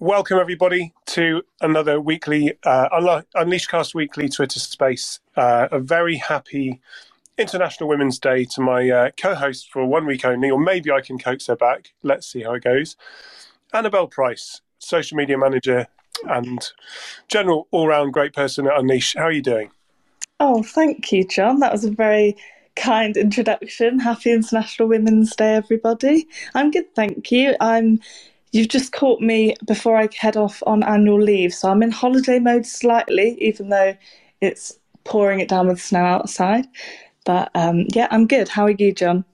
welcome everybody to another weekly uh, Unleash Cast Weekly Twitter Space. Uh, a very happy International Women's Day to my uh, co-host for one week only, or maybe I can coax her back. Let's see how it goes. Annabelle Price, social media manager and general all-round great person at Unleash. How are you doing? Oh, thank you, Jon. That was a very kind introduction. Happy International Women's Day, everybody. I'm good, thank you. I'm You've just caught me before I head off on annual leave, so I'm in holiday mode slightly, even though it's pouring it down with snow outside. But um, yeah, I'm good. How are you, Jon?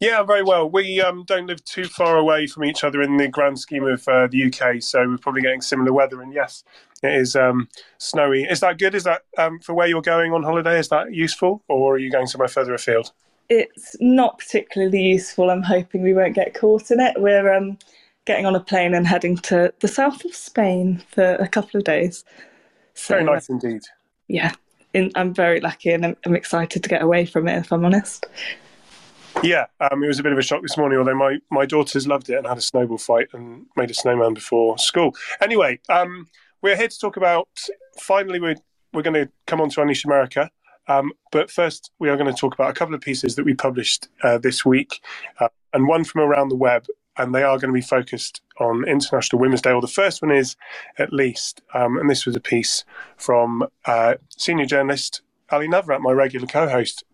Yeah, very well. We um, don't live too far away from each other in the grand scheme of uh, the UK, so we're probably getting similar weather. And yes, it is um, snowy. Is that good? Is that um, for where you're going on holiday? Is that useful, or are you going somewhere further afield? It's not particularly useful. I'm hoping we won't get caught in it. We're um, getting on a plane and heading to the south of Spain for a couple of days. So, very nice indeed. Yeah, in, I'm very lucky and I'm, I'm, excited to get away from it, if I'm honest. Yeah, um, it was a bit of a shock this morning, although my, my daughters loved it and had a snowball fight and made a snowman before school. Anyway, um, we're here to talk about, finally, we're, we're going to come on to Unleash America. Um, but first, we are going to talk about a couple of pieces that we published uh, this week, uh, and one from around the web and they are going to be focused on International Women's Day. Or the first one is, at least, um, and this was a piece from uh, senior journalist Allie Nawrat, my regular co-host.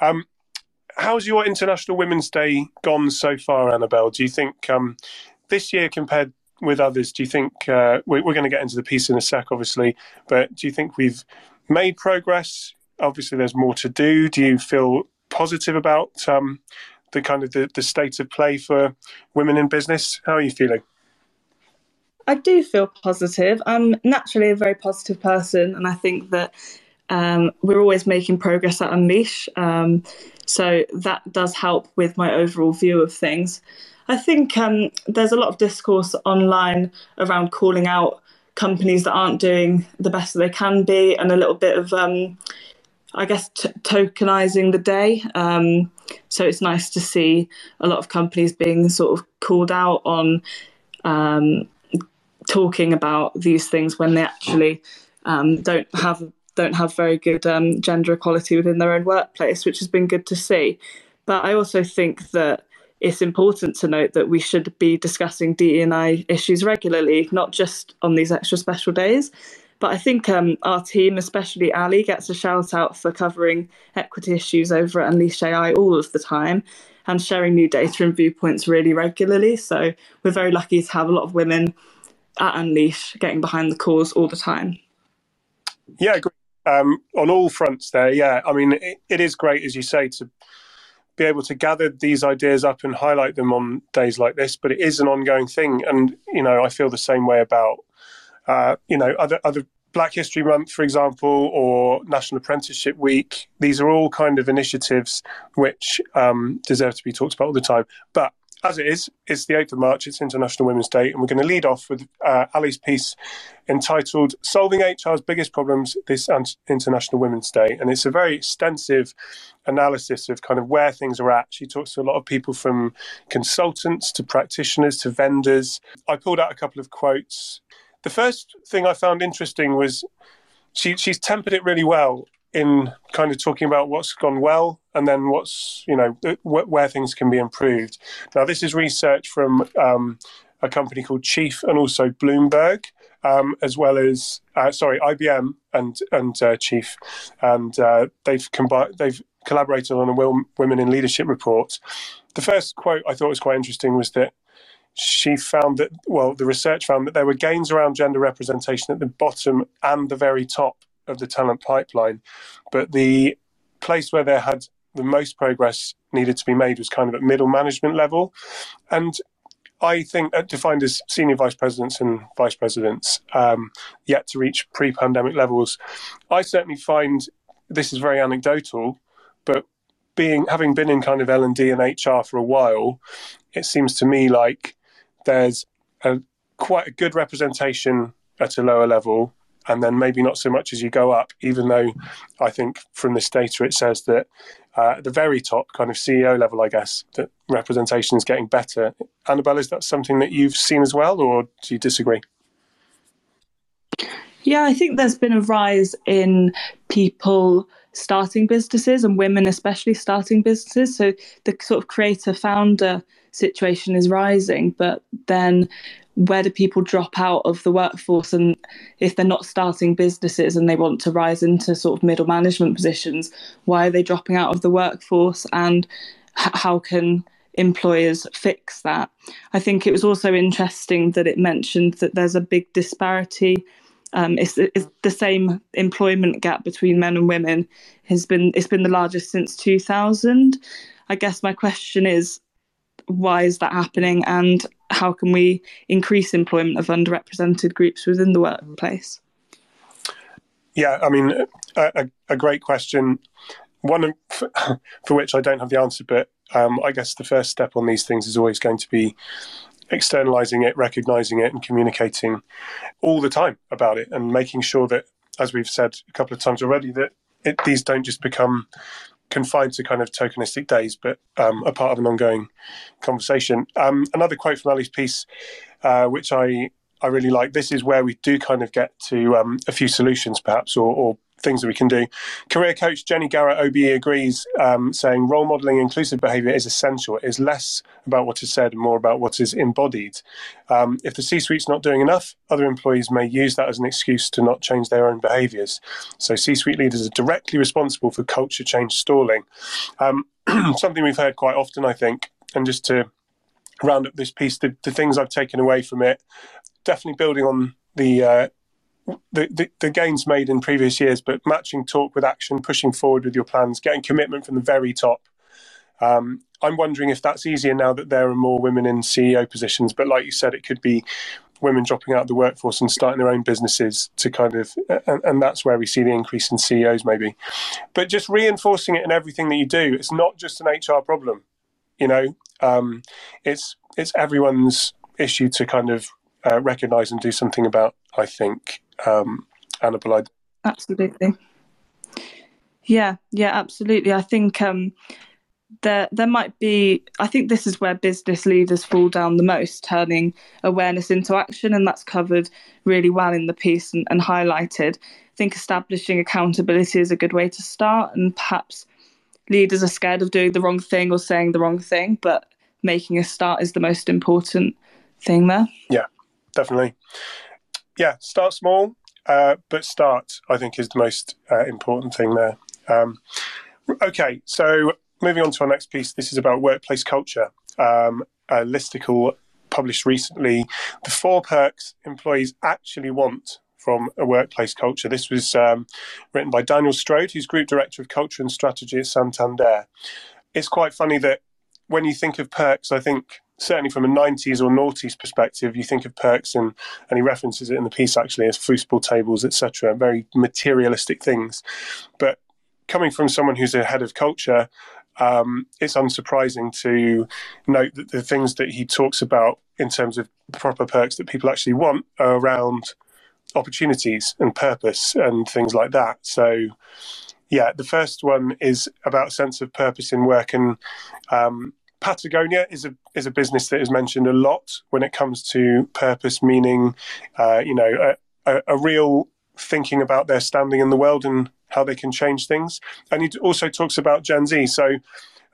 Um, how's your International Women's Day gone so far, Annabelle? Do you think um, this year compared with others? Do you think uh, we're, we're going to get into the piece in a sec, obviously, but do you think we've made progress? Obviously, there's more to do. Do you feel positive about um, the kind of the, the state of play for women in business. How are you feeling? I do feel positive. I'm naturally a very positive person, and I think that um, we're always making progress at Unleash. Um, so that does help with my overall view of things. I think um, there's a lot of discourse online around calling out companies that aren't doing the best that they can be, and a little bit of um, I guess, t- tokenizing the day. Um, so it's nice to see a lot of companies being sort of called out on um, talking about these things when they actually um, don't have don't have very good um, gender equality within their own workplace, which has been good to see. But I also think that it's important to note that we should be discussing DEI issues regularly, not just on these extra special days. But I think um, our team, especially Allie, gets a shout out for covering equity issues over at Unleash AI all of the time and sharing new data and viewpoints really regularly. So we're very lucky to have a lot of women at Unleash getting behind the cause all the time. Yeah, um, on all fronts there. Yeah, I mean, it, it is great, as you say, to be able to gather these ideas up and highlight them on days like this. But it is an ongoing thing, and you know, I feel the same way about uh, you know, other other Black History Month, for example, or National Apprenticeship Week. These are all kind of initiatives which um, deserve to be talked about all the time. But as it is, it's the 8th of March, it's International Women's Day, and we're going to lead off with uh, Allie's piece entitled Solving HR's Biggest Problems This International Women's Day. And it's a very extensive analysis of kind of where things are at. She talks to a lot of people from consultants to practitioners to vendors. I pulled out a couple of quotes the first thing I found interesting was she she's tempered it really well in kind of talking about what's gone well and then what's you know where things can be improved. Now this is research from um, a company called Chief and also Bloomberg. Um, as well as uh, sorry IBM and and uh, Chief, and uh, they've combined they've collaborated on a Women in Leadership report. The first quote I thought was quite interesting was that she found that, well, the research found that there were gains around gender representation at the bottom and the very top of the talent pipeline. But the place where there had the most progress needed to be made was kind of at middle management level. And I think uh, defined as senior vice presidents and vice presidents um, yet to reach pre-pandemic levels. I certainly find this is very anecdotal, but being having been in kind of L and D and HR for a while, it seems to me like there's a quite a good representation at a lower level and then maybe not so much as you go up, even though I think from this data it says that uh, at the very top, kind of CEO level, I guess, that representation is getting better. Annabelle, is that something that you've seen as well, or do you disagree? Yeah, I think there's been a rise in people starting businesses and women especially starting businesses. So the sort of creator founder situation is rising, but then where do people drop out of the workforce? And if they're not starting businesses and they want to rise into sort of middle management positions why are they dropping out of the workforce? And how can employers fix that? I think it was also interesting that it mentioned that there's a big disparity um, it's, it's, the same employment gap between men and women has been it's been the largest since 2000 i guess my question is why is that happening and how can we increase employment of underrepresented groups within the workplace? Yeah, I mean, a, a great question. One for, for, which I don't have the answer, but um, I guess the first step on these things is always going to be externalizing it, recognizing it, and communicating all the time about it, and making sure that, as we've said a couple of times already, that it, these don't just become confined to kind of tokenistic days, but um, a part of an ongoing conversation. Um, another quote from Allie's piece, uh, which I I really like. This is where we do kind of get to um, a few solutions, perhaps, or, or things that we can do. Career coach Jenny Garrett OBE agrees, um, saying role modeling inclusive behavior is essential. It is less about what is said and more about what is embodied. Um, if the C suite's not doing enough, other employees may use that as an excuse to not change their own behaviors. So C suite leaders are directly responsible for culture change stalling. Um, something we've heard quite often, I think, and just to round up this piece, the, the things I've taken away from it, definitely building on the uh, the, the, gains made in previous years, but matching talk with action, pushing forward with your plans, getting commitment from the very top. Um, I'm wondering if that's easier now that there are more women in CEO positions. But like you said, it could be women dropping out of the workforce and starting their own businesses to kind of, and, and that's where we see the increase in CEOs maybe. But just reinforcing it in everything that you do. It's not just an HR problem, you know. Um, it's it's everyone's issue to kind of uh, recognise and do something about. I think um, Annabelle. Absolutely. Yeah, yeah, absolutely. I think um, there there might be. I think this is where business leaders fall down the most, turning awareness into action, and that's covered really well in the piece and, and highlighted. I think establishing accountability is a good way to start, and perhaps leaders are scared of doing the wrong thing or saying the wrong thing, but making a start is the most important thing there. Yeah, definitely yeah, start small, uh, but start, I think, is the most uh, important thing there. Um, okay, so moving on to our next piece. This is about workplace culture. Um, a listicle published recently the four perks employees actually want from a workplace culture. This was um, written by Daniel Strode, who's Group Director of Culture and Strategy at Santander. It's quite funny that when you think of perks, I think certainly from a 90s or noughties perspective, you think of perks and, and he references it in the piece actually as foosball tables, etc., very materialistic things. But coming from someone who's a head of culture, um, it's unsurprising to note that the things that he talks about in terms of proper perks that people actually want are around opportunities and purpose and things like that. So, yeah, the first one is about sense of purpose in work and um, Patagonia is a is a business that is mentioned a lot when it comes to purpose, meaning, uh, you know, a, a, a, real thinking about their standing in the world and how they can change things. And he also talks about Gen Z, so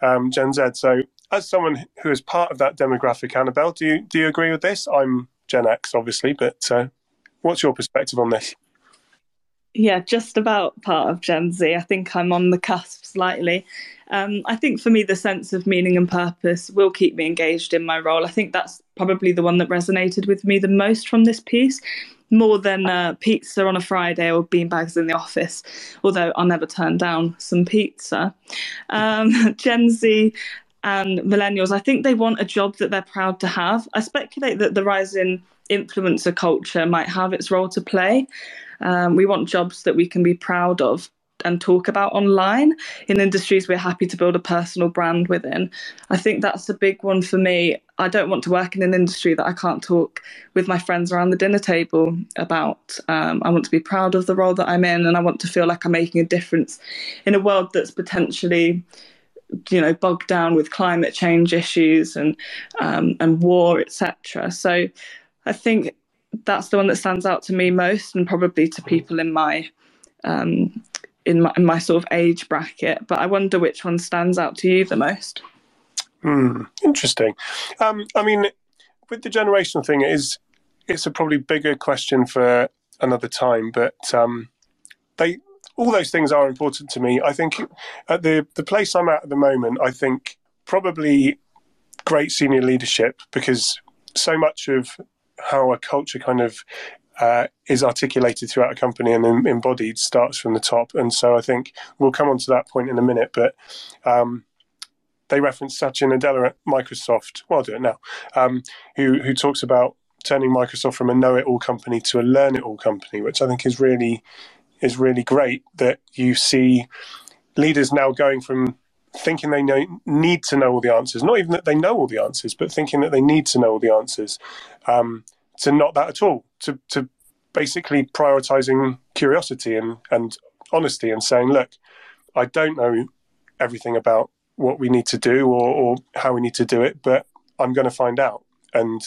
um, Gen Z. So, as someone who is part of that demographic, Annabelle, do you do you agree with this? I'm Gen X, obviously, but uh, what's your perspective on this? Yeah, just about part of Gen Z. I think I'm on the cusp slightly. Um, I think for me, the sense of meaning and purpose will keep me engaged in my role. I think that's probably the one that resonated with me the most from this piece, more than uh, pizza on a Friday or beanbags in the office, although I'll never turn down some pizza. Um, Gen Z and millennials, I think they want a job that they're proud to have. I speculate that the rise in influencer culture might have its role to play. Um, we want jobs that we can be proud of and talk about online in industries we're happy to build a personal brand within. I think that's a big one for me. I don't want to work in an industry that I can't talk with my friends around the dinner table about. Um, I want to be proud of the role that I'm in, and I want to feel like I'm making a difference in a world that's potentially, you know, bogged down with climate change issues and um, and war, etc. So, I think that's the one that stands out to me most, and probably to people in my um, in my, in my sort of age bracket. But I wonder which one stands out to you the most. Hmm, interesting. Um, I mean, with the generational thing, it is it's a probably bigger question for another time. But um, they all those things are important to me. I think at the the place I'm at at the moment, I think probably great senior leadership because so much of how a culture kind of uh, is articulated throughout a company and embodied starts from the top. And so I think we'll come on to that point in a minute. But um, they reference Satya Nadella at Microsoft. Well, I'll do it now. Um, who who talks about turning Microsoft from a know-it-all company to a learn-it-all company, which I think is really is really great. That you see leaders now going from thinking they know, need to know all the answers, not even that they know all the answers, but thinking that they need to know all the answers, um, to not that at all, to, to basically prioritizing curiosity and, and honesty and saying, look, I don't know everything about what we need to do or, or how we need to do it, but I'm going to find out. And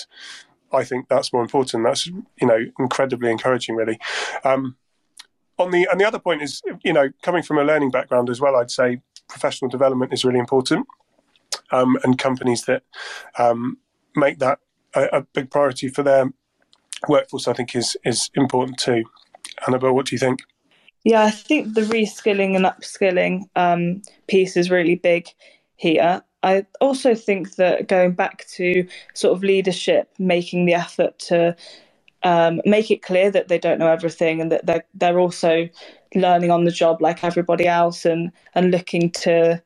I think that's more important. That's you know incredibly encouraging, really. Um, on the and the other point is you know coming from a learning background as well, I'd say professional development is really important, um, and companies that um, make that a, a, big priority for their workforce, I think, is is important too. Annabelle, what do you think? Yeah, I think the reskilling and upskilling um, piece is really big here. I also think that going back to sort of leadership, making the effort to um, make it clear that they don't know everything and that they're they're also learning on the job like everybody else and and looking to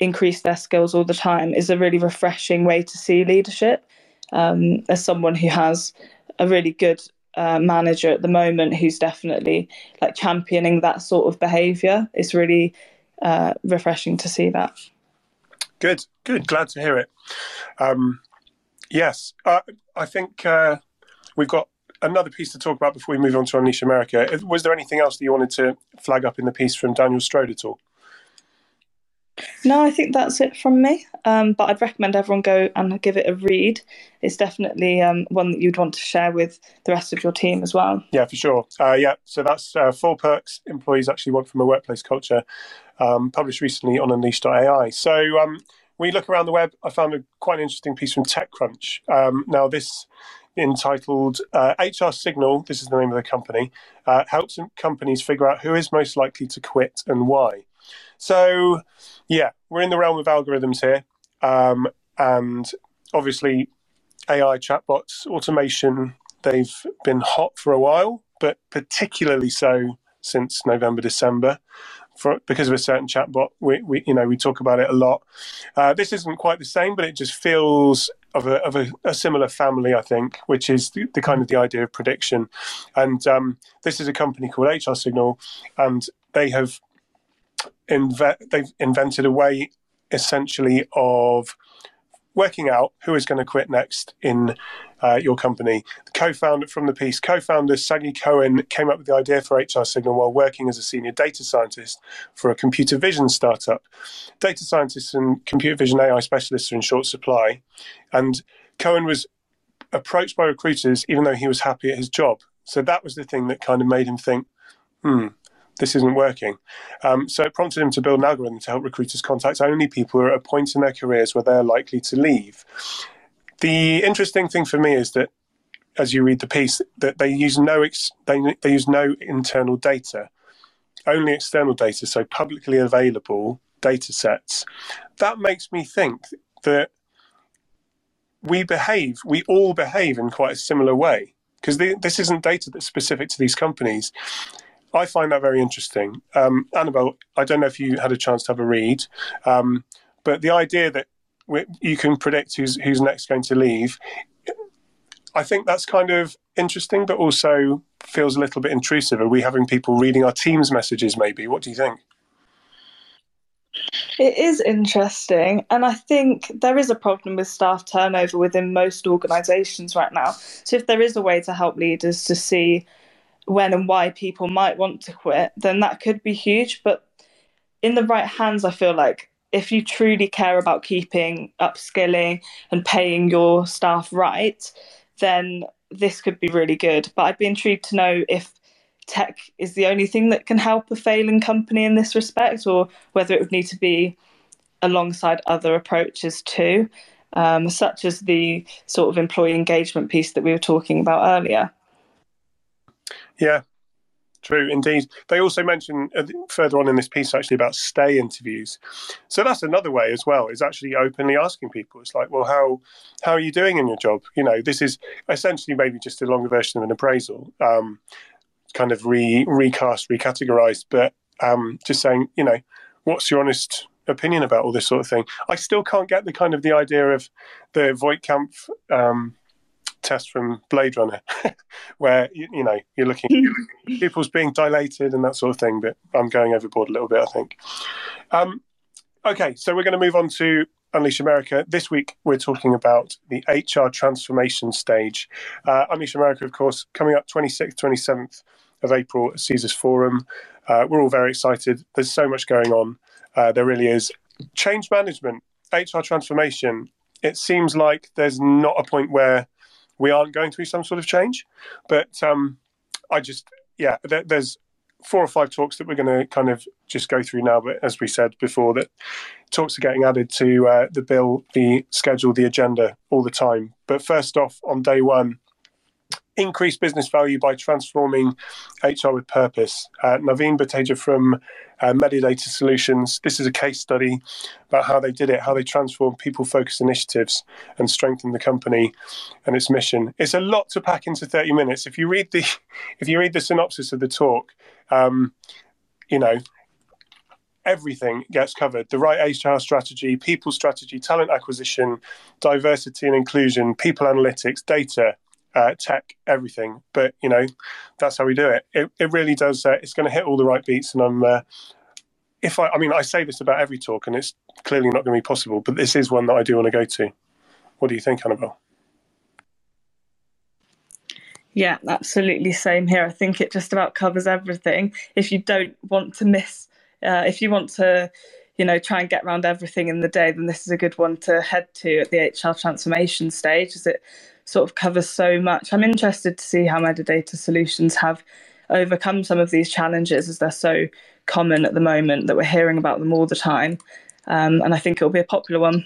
increase their skills all the time is a really refreshing way to see leadership. Um, as someone who has a really good uh, manager at the moment who's definitely like championing that sort of behaviour. It's really uh, refreshing to see that. Good, good. Glad to hear it. Um, yes, uh, I think uh, we've got another piece to talk about before we move on to Unleash America. Was there anything else that you wanted to flag up in the piece from Daniel Strode at all? No, I think that's it from me. Um, but I'd recommend everyone go and give it a read. It's definitely um, one that you'd want to share with the rest of your team as well. Yeah, for sure. Uh, yeah, so that's uh, four perks employees actually want from a workplace culture, um, published recently on Unleash.ai. So um, we look around the web. I found a quite an interesting piece from TechCrunch. Um, now this entitled uh, HR Signal, this is the name of the company, uh, helps companies figure out who is most likely to quit and why. So, yeah, we're in the realm of algorithms here. Um, and obviously, AI chatbots, automation, they've been hot for a while, but particularly so since November, December. For, because of a certain chatbot, we, we you know we talk about it a lot. Uh, this isn't quite the same, but it just feels of a of a, a similar family, I think, which is the, the, kind of the idea of prediction. And um, this is a company called HR Signal, and they have inve- they've invented a way essentially of working out who is going to quit next in uh, your company. The co-founder from the piece, co-founder Sagi Cohen came up with the idea for HR Signal while working as a senior data scientist for a computer vision startup. Data scientists and computer vision AI specialists are in short supply, and Cohen was approached by recruiters even though he was happy at his job. So that was the thing that kind of made him think, hmm, this isn't working. Um, so it prompted him to build an algorithm to help recruiters contact only people who are at a point in their careers where they're likely to leave. The interesting thing for me is that, as you read the piece, that they use no ex- they, they use no internal data, only external data, so publicly available data sets. That makes me think that we behave, we all behave in quite a similar way because this isn't data that's specific to these companies. I find that very interesting. Um, Annabelle, I don't know if you had a chance to have a read, um, but the idea that you can predict who's who's next going to leave, I think that's kind of interesting, but also feels a little bit intrusive. Are we having people reading our team's messages? Maybe. What do you think? It is interesting, and I think there is a problem with staff turnover within most organisations right now. So, if there is a way to help leaders to see when and why people might want to quit, then that could be huge. But in the right hands, I feel like if you truly care about keeping upskilling and paying your staff right, then this could be really good. But I'd be intrigued to know if tech is the only thing that can help a failing company in this respect, or whether it would need to be alongside other approaches too, um, such as the sort of employee engagement piece that we were talking about earlier. Yeah, True, indeed. They also mention uh, further on in this piece actually about stay interviews. So that's another way as well. Is actually openly asking people. It's like, well, how how are you doing in your job? You know, this is essentially maybe just a longer version of an appraisal, um, kind of re recast, recategorized, but um, just saying, you know, what's your honest opinion about all this sort of thing? I still can't get the kind of the idea of the Voight-Kampff um, test from Blade Runner, where you, you, know you're looking pupils being dilated and that sort of thing. But I'm going overboard a little bit, I think. Um, okay, so we're going to move on to Unleash America. This week we're talking about the HR transformation stage. Uh, Unleash America, of course, coming up 26th, 27th of April at Caesars Forum. Uh, we're all very excited. There's so much going on. Uh, there really is. Change management, HR transformation. It seems like there's not a point where we aren't going through some sort of change. But um, I just, yeah, there, there's four or five talks that we're going to kind of just go through now. But as we said before, that talks are getting added to uh, the bill, the schedule, the agenda all the time. But first off, on day one, increase business value by transforming HR with purpose. Uh, Naveen Bhateja from uh, Medidata Solutions. This is a case study about how they did it, how they transformed people-focused initiatives and strengthened the company and its mission. It's a lot to pack into 30 minutes. If you read the, if you read the synopsis of the talk, um, you know, everything gets covered the right HR strategy, people strategy, talent acquisition, diversity and inclusion, people analytics, data, uh, tech, everything. But you know, that's how we do it. It, it really does. Uh, it's going to hit all the right beats, and I'm. Uh, if I, I mean, I say this about every talk, and it's clearly not going to be possible. But this is one that I do want to go to. What do you think, Annabelle? Yeah, absolutely. Same here. I think it just about covers everything. If you don't want to miss, uh, if you want to, you know, try and get around everything in the day, then this is a good one to head to at the HR transformation stage, as it sort of covers so much. I'm interested to see how Medidata Solutions have overcome some of these challenges as they're so common at the moment that we're hearing about them all the time. Um, and I think it'll be a popular one.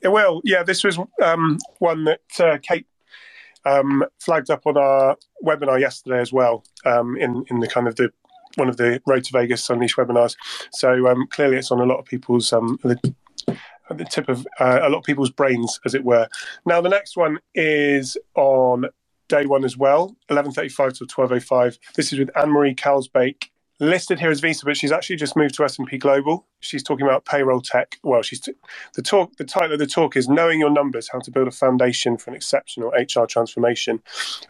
It will. Yeah, this was um, one that uh, Kate um, flagged up on our webinar yesterday as well. Um, in in the kind of the one of the Road to Vegas Unleash webinars. So um, clearly, it's on a lot of people's um, at the tip of uh, a lot of people's brains, as it were. Now, the next one is on day one as well, 11.35 to 12.05. This is with Anne-Marie Kalsbake, listed here as Visa, but she's actually just moved to S&P Global. She's talking about payroll tech. Well, she's t- the talk. The title of the talk is "Knowing Your Numbers: How to Build a Foundation for an Exceptional HR Transformation."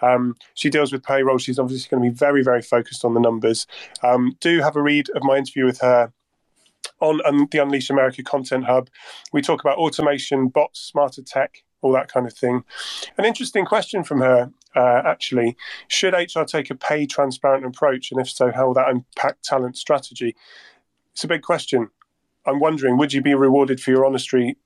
Um, she deals with payroll. She's obviously going to be very, very focused on the numbers. Um, do have a read of my interview with her on the Unleash America Content Hub. We talk about automation, bots, smarter tech, all that kind of thing. An interesting question from her, uh, actually. Should HR take a pay transparent approach? And if so, how will that impact talent strategy? It's a big question. I'm wondering, would you be rewarded for your honesty?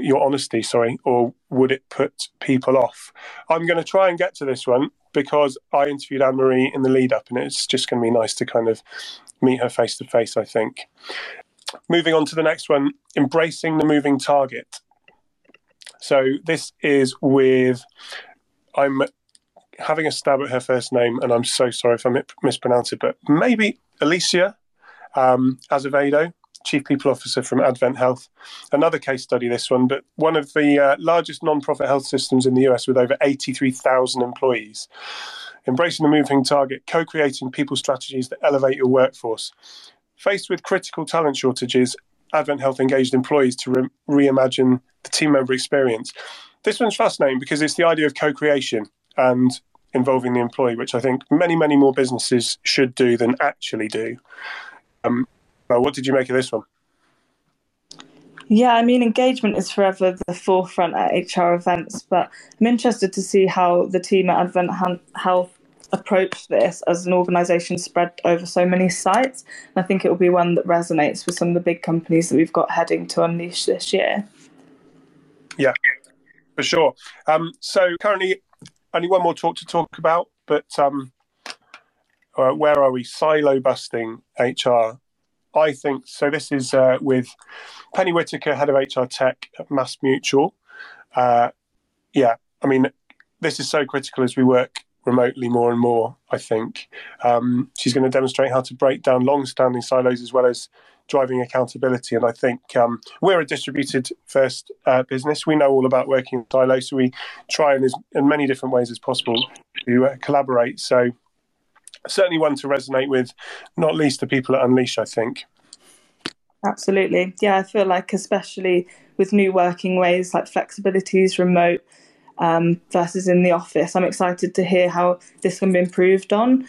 Your honesty, sorry, or would it put people off? I'm going to try and get to this one because I interviewed Anne Marie in the lead up, and it's just going to be nice to kind of meet her face to face, I think. Moving on to the next one embracing the moving target. So this is with, I'm having a stab at her first name, and I'm so sorry if I mispronounce it, but maybe Alicia um, Azevedo, Chief People Officer from Advent Health. Another case study, this one, but one of the uh, largest non-profit health systems in the US with over 83,000 employees. Embracing the moving target, co creating people strategies that elevate your workforce. Faced with critical talent shortages, Advent Health engaged employees to re- reimagine the team member experience. This one's fascinating because it's the idea of co creation and involving the employee, which I think many, many more businesses should do than actually do. Um, what did you make of this one? Yeah, I mean, engagement is forever the forefront at HR events, but I'm interested to see how the team at Advent Health approach this as an organisation spread over so many sites. And I think it will be one that resonates with some of the big companies that we've got heading to Unleash this year. Yeah, for sure. Um, so currently, only one more talk to talk about, but um, uh, where are we? Silo busting HR. I think so. This is uh, with Penny Whitaker, head of HR tech at Mass Mutual. Uh, yeah, I mean, this is so critical as we work remotely more and more. I think um, she's going to demonstrate how to break down long-standing silos as well as driving accountability. And I think um, we're a distributed first uh, business. We know all about working in silos, so we try in as in many different ways as possible to uh, collaborate. So certainly one to resonate with, not least the people at Unleash. I think. Absolutely, yeah. I feel like especially with new working ways like flexibilities, remote um, versus in the office. I'm excited to hear how this can be improved on.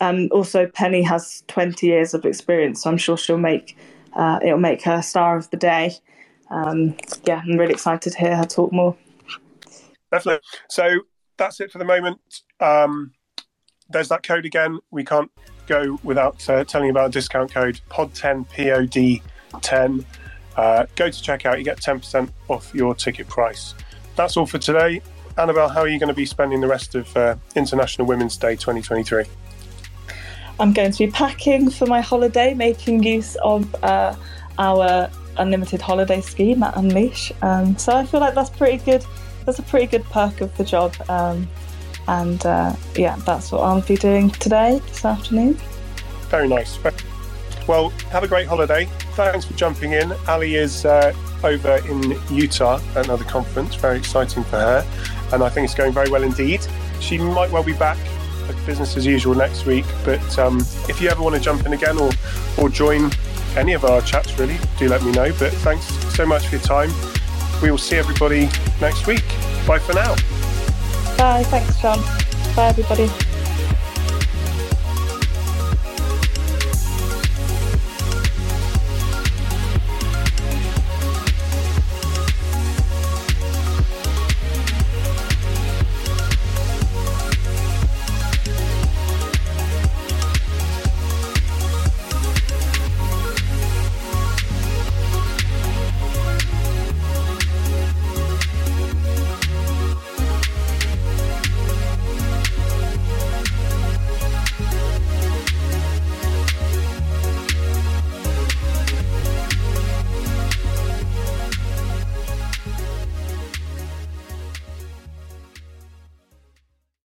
Um, also, Penny has 20 years of experience, so I'm sure she'll make uh, it'll make her star of the day. Um, yeah, I'm really excited to hear her talk more. Definitely. So that's it for the moment. Um, there's that code again. We can't go without uh, telling you about a discount code POD10 POD10. Uh, go to checkout, you get 10% off your ticket price. That's all for today. Annabelle, how are you going to be spending the rest of uh, International Women's Day 2023? I'm going to be packing for my holiday, making use of uh, our unlimited holiday scheme at Unleash. Um, so I feel like that's pretty good. That's a pretty good perk of the job. Um, and uh, yeah, that's what I'll be doing today, this afternoon. Very nice. Well, have a great holiday. Thanks for jumping in. Allie is uh, over in Utah at another conference. Very exciting for her. And I think it's going very well indeed. She might well be back business as usual next week. But um, if you ever want to jump in again or, or join any of our chats, really, do let me know. But thanks so much for your time. We will see everybody next week. Bye for now. Bye. Thanks, Jon. Bye, everybody.